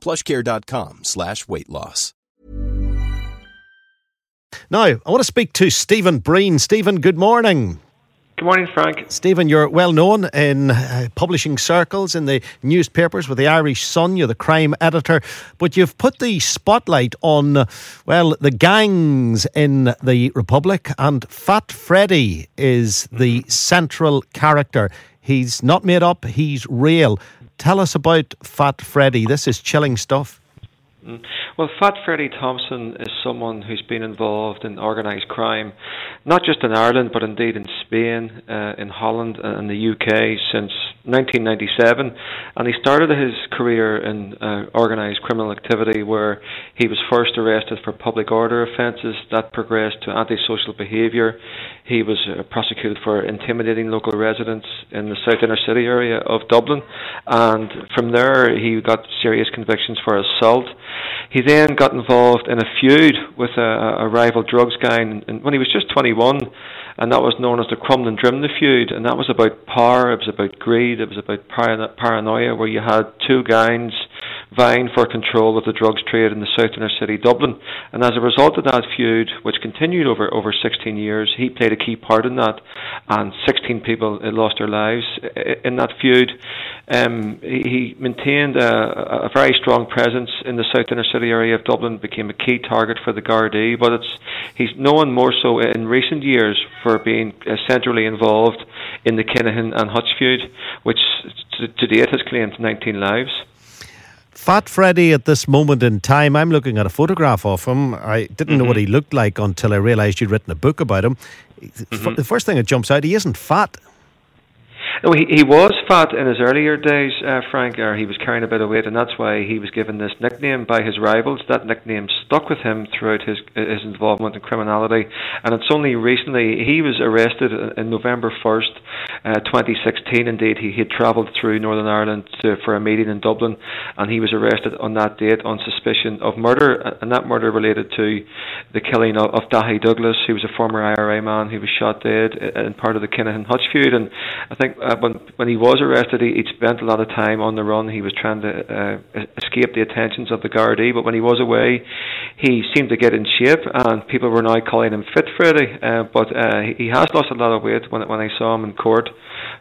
Plushcare.com slash weight loss. Now, I want to speak to Stephen Breen. Stephen, good morning. Good morning, Frank. Stephen, you're well known in uh, publishing circles in the newspapers with the Irish Sun. You're the crime editor, but you've put the spotlight on, well, the gangs in the Republic, and Fat Freddy is the central character. He's not made up, he's real. Tell us about Fat Freddy. This is chilling stuff. Mm. Well, Fat Freddie Thompson is someone who's been involved in organised crime, not just in Ireland, but indeed in Spain, uh, in Holland, and the UK since 1997. And he started his career in uh, organised criminal activity where he was first arrested for public order offences. That progressed to antisocial behaviour. He was uh, prosecuted for intimidating local residents in the south inner city area of Dublin. And from there, he got serious convictions for assault. He then got involved in a feud with a, a rival drugs gang and when he was just 21, and that was known as the Crumlin Drimnagh feud, and that was about power, it was about greed, it was about paranoia, where you had two gangs vying for control of the drugs trade in the south inner city Dublin. And as a result of that feud, which continued over, over 16 years, he played a key part in that, and 16 people lost their lives in that feud. Um, he, maintained a, a very strong presence in the south inner city area of Dublin, became a key target for the Gardaí, but it's he's known more so in recent years for being uh, centrally involved in the Kinahan and Hutch feud, which to, to date has claimed 19 lives. Fat Freddy at this moment in time, I'm looking at a photograph of him. I didn't mm-hmm. know what mm-hmm. he looked like until I realised you'd written a book about him. Mm-hmm. The first thing that jumps out, he isn't fat. No, he, he was fat in his earlier days, uh, Frank, or he was carrying a bit of weight, and that's why he was given this nickname by his rivals. That nickname stuck with him throughout his uh, his involvement in criminality, and it's only recently he was arrested uh, in November 1st, uh, 2016. Indeed, he had travelled through Northern Ireland to, for a meeting in Dublin, and he was arrested on that date on suspicion of murder, uh, and that murder related to the killing of, of Daithí Douglas, who was a former IRA man who was shot dead in part of the Kinahan Hutch feud, and I think uh, when when he was arrested, he, he spent a lot of time on the run. He was trying to uh, escape the attentions of the Gardaí, but when he was away, he seemed to get in shape, and people were now calling him Fit Freddy. Uh, but uh, he has lost a lot of weight. When when I saw him in court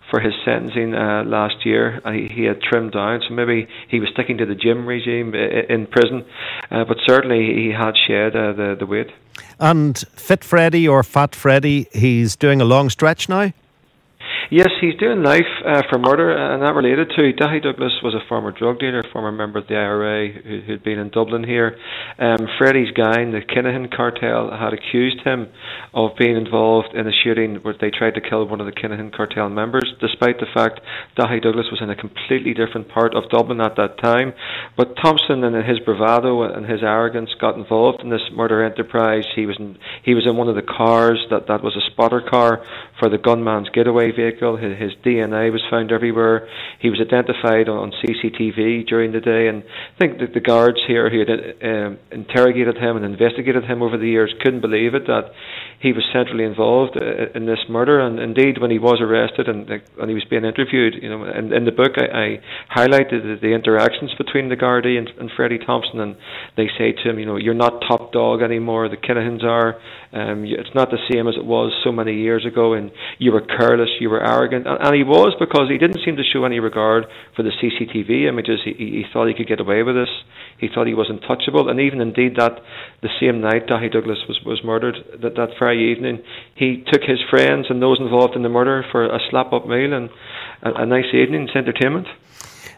for his sentencing uh, last year, uh, he, he had trimmed down. So maybe he was sticking to the gym regime in prison, uh, but certainly he had shed uh, the the weight. And Fit Freddy or Fat Freddy, he's doing a long stretch now. Yes, he's doing life uh, for murder, and that related to Daithí Douglas was a former drug dealer, former member of the IRA who, who'd been in Dublin here. Um, Freddie's gang, the Kinahan cartel, had accused him of being involved in a shooting where they tried to kill one of the Kinahan cartel members, despite the fact Daithí Douglas was in a completely different part of Dublin at that time. But Thompson, in his bravado and his arrogance, got involved in this murder enterprise. He was in, he was in one of the cars that, that was a spotter car for the gunman's getaway vehicle. His, his DNA was found everywhere. He was identified on, on CCTV during the day, and I think that the guards here who had uh, interrogated him and investigated him over the years couldn't believe it that he was centrally involved uh, in this murder. And indeed, when he was arrested and, and he was being interviewed, you know, in, in the book I, I highlighted the, the interactions between the Gardaí and, and Freddie Thompson, and they say to him, you know, you're not top dog anymore. The Kinahans are. Um, it's not the same as it was so many years ago, and you were careless, you were arrogant, and, and he was because he didn't seem to show any regard for the CCTV images. He, he thought he could get away with this. He thought he was untouchable, and even indeed that the same night Daithí Douglas was, was murdered, that, that very evening, he took his friends and those involved in the murder for a slap up meal and a, a nice evening's entertainment.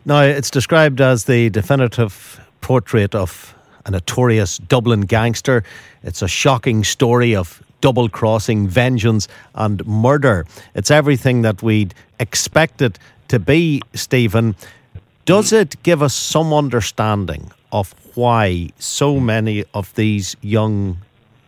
Now, it's described as the definitive portrait of a notorious Dublin gangster. It's a shocking story of double crossing, vengeance, and murder. It's everything that we'd expect it to be, Stephen. Does it give us some understanding of why so many of these young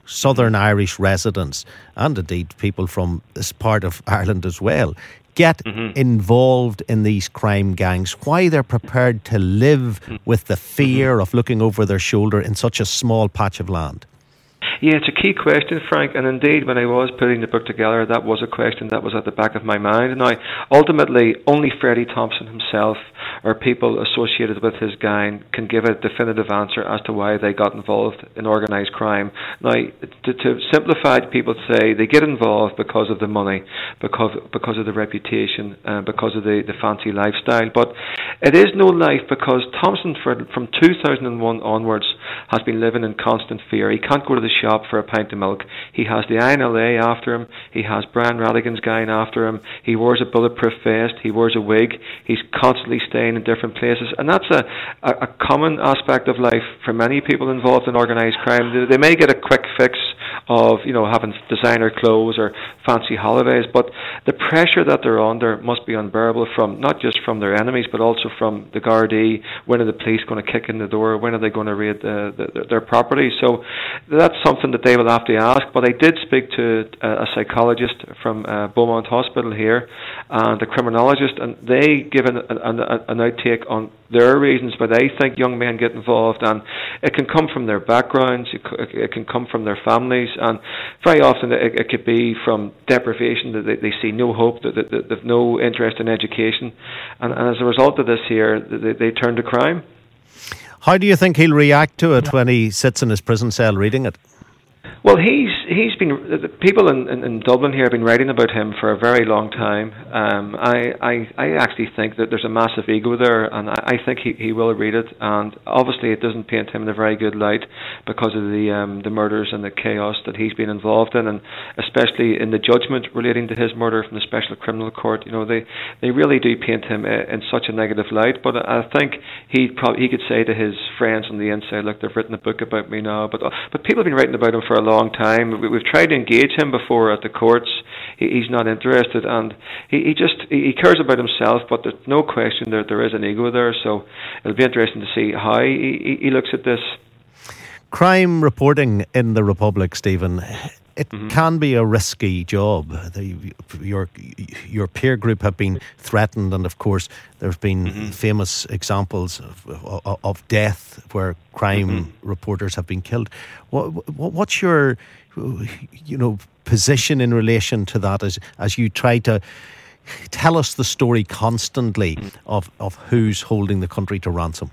Southern Irish residents, and indeed people from this part of Ireland as well, get mm-hmm. involved in these crime gangs, why they're prepared to live mm-hmm. with the fear of looking over their shoulder in such a small patch of land? Yeah, it's a key question, Frank. And indeed, when I was putting the book together, that was a question that was at the back of my mind. Now, ultimately, only Freddie Thompson himself or people associated with his gang can give a definitive answer as to why they got involved in organised crime. Now, to, to simplify, people say they get involved because of the money, because because of the reputation, uh, because of the, the fancy lifestyle. But it is no life because Thompson, for, from 2001 onwards, has been living in constant fear. He can't go to the shop for a pint of milk. He has the INLA after him. He has Brian Rattigan's gang after him. He wears a bulletproof vest. He wears a wig. He's constantly staying in different places, and that's a, a, a common aspect of life for many people involved in organised crime. They, they may get a quick fix of you know having designer clothes or fancy holidays, but the pressure that they're under must be unbearable from not just from their enemies but also from the Gardaí. When are the police going to kick in the door? When are they going to raid the, the, their property? So that's something that they will have to ask. But I did speak to a, a psychologist from uh, Beaumont Hospital here and a criminologist, and they give an, an, an outtake on their reasons why they think young men get involved, and it can come from their backgrounds, it, it can come from their families, and very often it, it could be from deprivation that they, they see no hope, that, that, that they've no interest in education, and, and as a result of this here, they, they turn to crime. How do you think he'll react to it when he sits in his prison cell reading it? Well, he's he's been the people in, in, in, Dublin here have been writing about him for a very long time. Um, I, I I actually think that there's a massive ego there, and I, I think he, he will read it. And obviously, it doesn't paint him in a very good light because of the um, the murders and the chaos that he's been involved in, and especially in the judgment relating to his murder from the Special Criminal Court. You know, they they really do paint him uh, in such a negative light. But I think he probably he could say to his friends on the inside, "Look, they've written a book about me now." But uh, but people have been writing about him for a long long time. We, have tried to engage him before at the courts. He, he's not interested, and he, just he cares about himself. But there's no question that there is an ego there. So it'll be interesting to see how he looks at this. Crime reporting in the Republic, Stephen it mm-hmm. can be a risky job. The, your your peer group have been threatened, and of course, there's been mm-hmm. famous examples of, of, of, death where crime mm-hmm. reporters have been killed. What, what's your you know position in relation to that as as you try to tell us the story constantly mm. of of who's holding the country to ransom?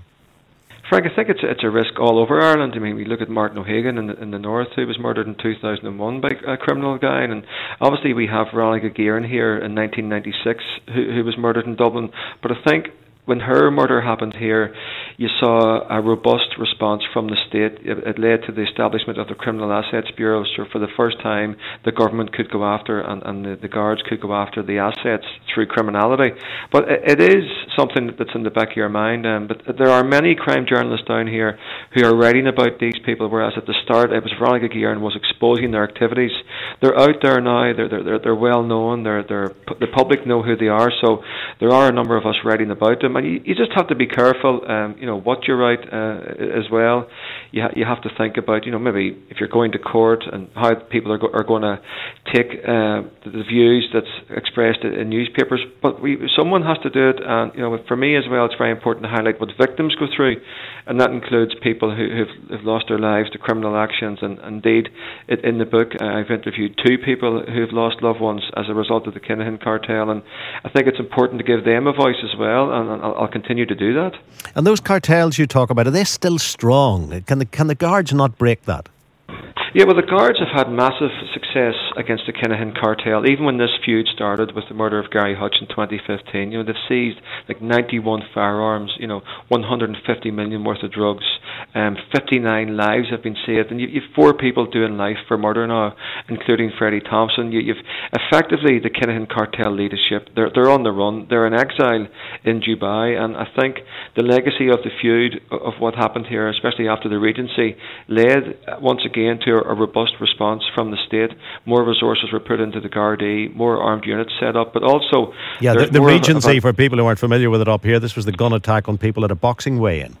Frank, I think it's it's a risk all over Ireland. I mean, we look at Martin O'Hagan in the, in the north, who was murdered in 2001 by a criminal gang, and obviously we have Veronica Guerin here in 1996, who, who was murdered in Dublin. But I think when her murder happened here, you saw a robust response from the state. It, it, led to the establishment of the Criminal Assets Bureau. So for the first time, the government could go after and, and the, the guards could go after the assets through criminality. But it, it is something that's in the back of your mind. Um, but there are many crime journalists down here who are writing about these people, whereas at the start it was Veronica Guerin was exposing their activities. They're out there now. They're they're they're, they're well known. They're they're the public know who they are. So there are a number of us writing about them, and you, you just have to be careful. Um, you know what you write uh, as well. You ha- you have to think about you know maybe if you're going to court and how people are go- are going to take uh, the views that's expressed in newspapers. But we someone has to do it, and you know for me as well, it's very important to highlight what victims go through, and that includes people who have, have lost their lives to criminal actions. And indeed, it, in the book, I've interviewed two people who've lost loved ones as a result of the Kinahan cartel, and I think it's important to give them a voice as well, and I'll, I'll continue to do that. And those cartels you talk about, are they still strong? Can the, can the guards not break that? Yeah, well, the Guards have had massive success against the Kinahan cartel. Even when this feud started with the murder of Gary Hutch in 2015, you know, they've seized like 91 firearms, you know, 150 million worth of drugs, um, 59 lives have been saved, and you, you've four people doing life for murder now, including Freddie Thompson. You, you've effectively the Kinahan cartel leadership. They're they're on the run. They're in exile in Dubai, and I think the legacy of the feud of what happened here, especially after the Regency, led once again to a, a robust response from the state. More resources were put into the Gardaí, more armed units set up, but also yeah, the, the Regency for people who aren't familiar with it up here. This was the gun attack on people at a boxing weigh-in.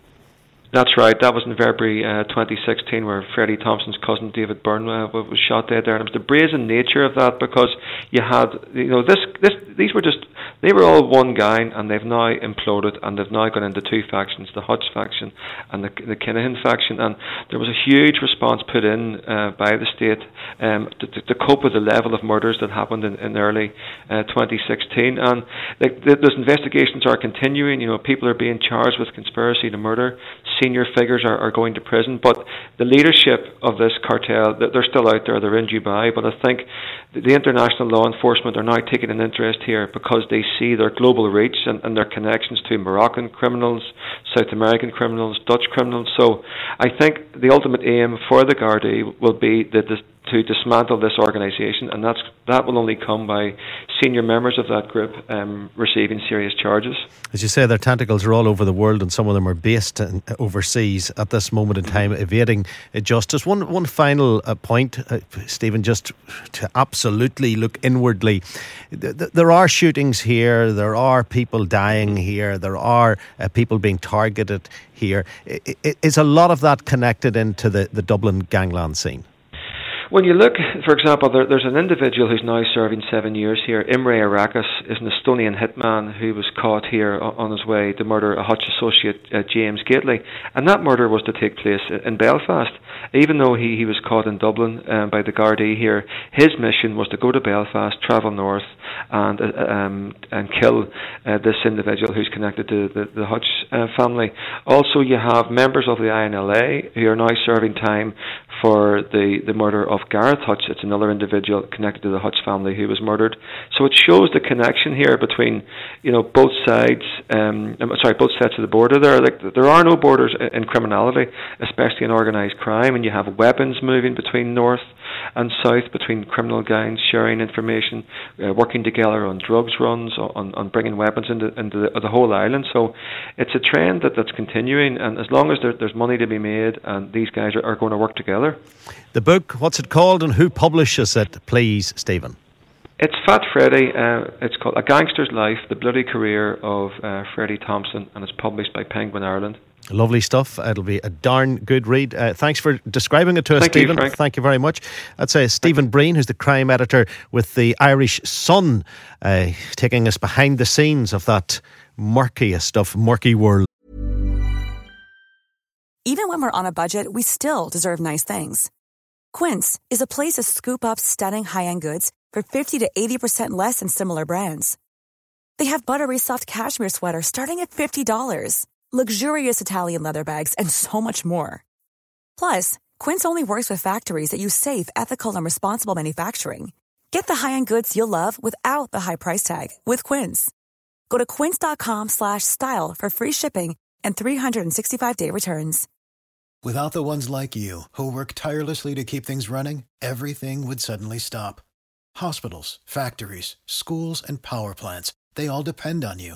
That's right. That was in February uh, 2016, where Freddie Thompson's cousin David Byrne uh, was shot dead there. And it was the brazen nature of that because you had, you know, this, this, these were just, they were all one gang, and they've now imploded, and they've now gone into two factions: the Hutch faction and the the Kinahan faction. And there was a huge response put in uh, by the state um, to, to, to, cope with the level of murders that happened in, in early uh, 2016. And like, those investigations are continuing. You know, people are being charged with conspiracy to murder senior figures are, are going to prison. But the leadership of this cartel, they're still out there, they're in Dubai. But I think the international law enforcement are now taking an interest here because they see their global reach and, and their connections to Moroccan criminals, South American criminals, Dutch criminals. So I think the ultimate aim for the Gardaí will be that this, to dismantle this organisation, and that's that will only come by senior members of that group um, receiving serious charges. As you say, their tentacles are all over the world, and some of them are based in, overseas at this moment in time, evading justice. One one final uh, point, uh, Stephen, just to absolutely look inwardly. There are shootings here. There are people dying here. There are uh, people being targeted here. Is a lot of that connected into the, the Dublin gangland scene? When you look, for example, there, there's an individual who's now serving seven years here. Imre Arakas is an Estonian hitman who was caught here on his way to murder a Hutch associate, uh, James Gately. And that murder was to take place in Belfast. Even though he, he was caught in Dublin um, by the Gardaí here, his mission was to go to Belfast, travel north, and uh, um, and kill uh, this individual who's connected to the, the Hutch uh, family. Also, you have members of the INLA who are now serving time for the, the murder of Gareth Hutch. It's another individual connected to the Hutch family who was murdered. So it shows the connection here between, you know, both sides. Um, sorry, both sides of the border. There, like there are no borders in criminality, especially in organised crime, and you have weapons moving between north and south, between criminal gangs sharing information, uh, working together on drugs runs, on, on bringing weapons into, into the, the whole island. So it's a trend that, that's continuing, and as long as there, there's money to be made, and these guys are, are going to work together. The book, what's it called and who publishes it, please, Stephen? It's Fat Freddy. Uh, it's called A Gangster's Life The Bloody Career of uh, Freddie Thompson, and it's published by Penguin Ireland. Lovely stuff. It'll be a darn good read. Uh, thanks for describing it to us, Thank Stephen. You, Thank you very much. That's uh, Stephen Breen, who's the crime editor with the Irish Sun, uh, taking us behind the scenes of that murkiest stuff, murky world. Even when we're on a budget, we still deserve nice things. Quince is a place to scoop up stunning high end goods for 50 to 80% less than similar brands. They have buttery soft cashmere sweaters starting at $50, luxurious Italian leather bags, and so much more. Plus, Quince only works with factories that use safe, ethical, and responsible manufacturing. Get the high-end goods you'll love without the high price tag with Quince. Go to quince.com/style for free shipping and 365-day returns. Without the ones like you who work tirelessly to keep things running, everything would suddenly stop. Hospitals, factories, schools, and power plants, they all depend on you.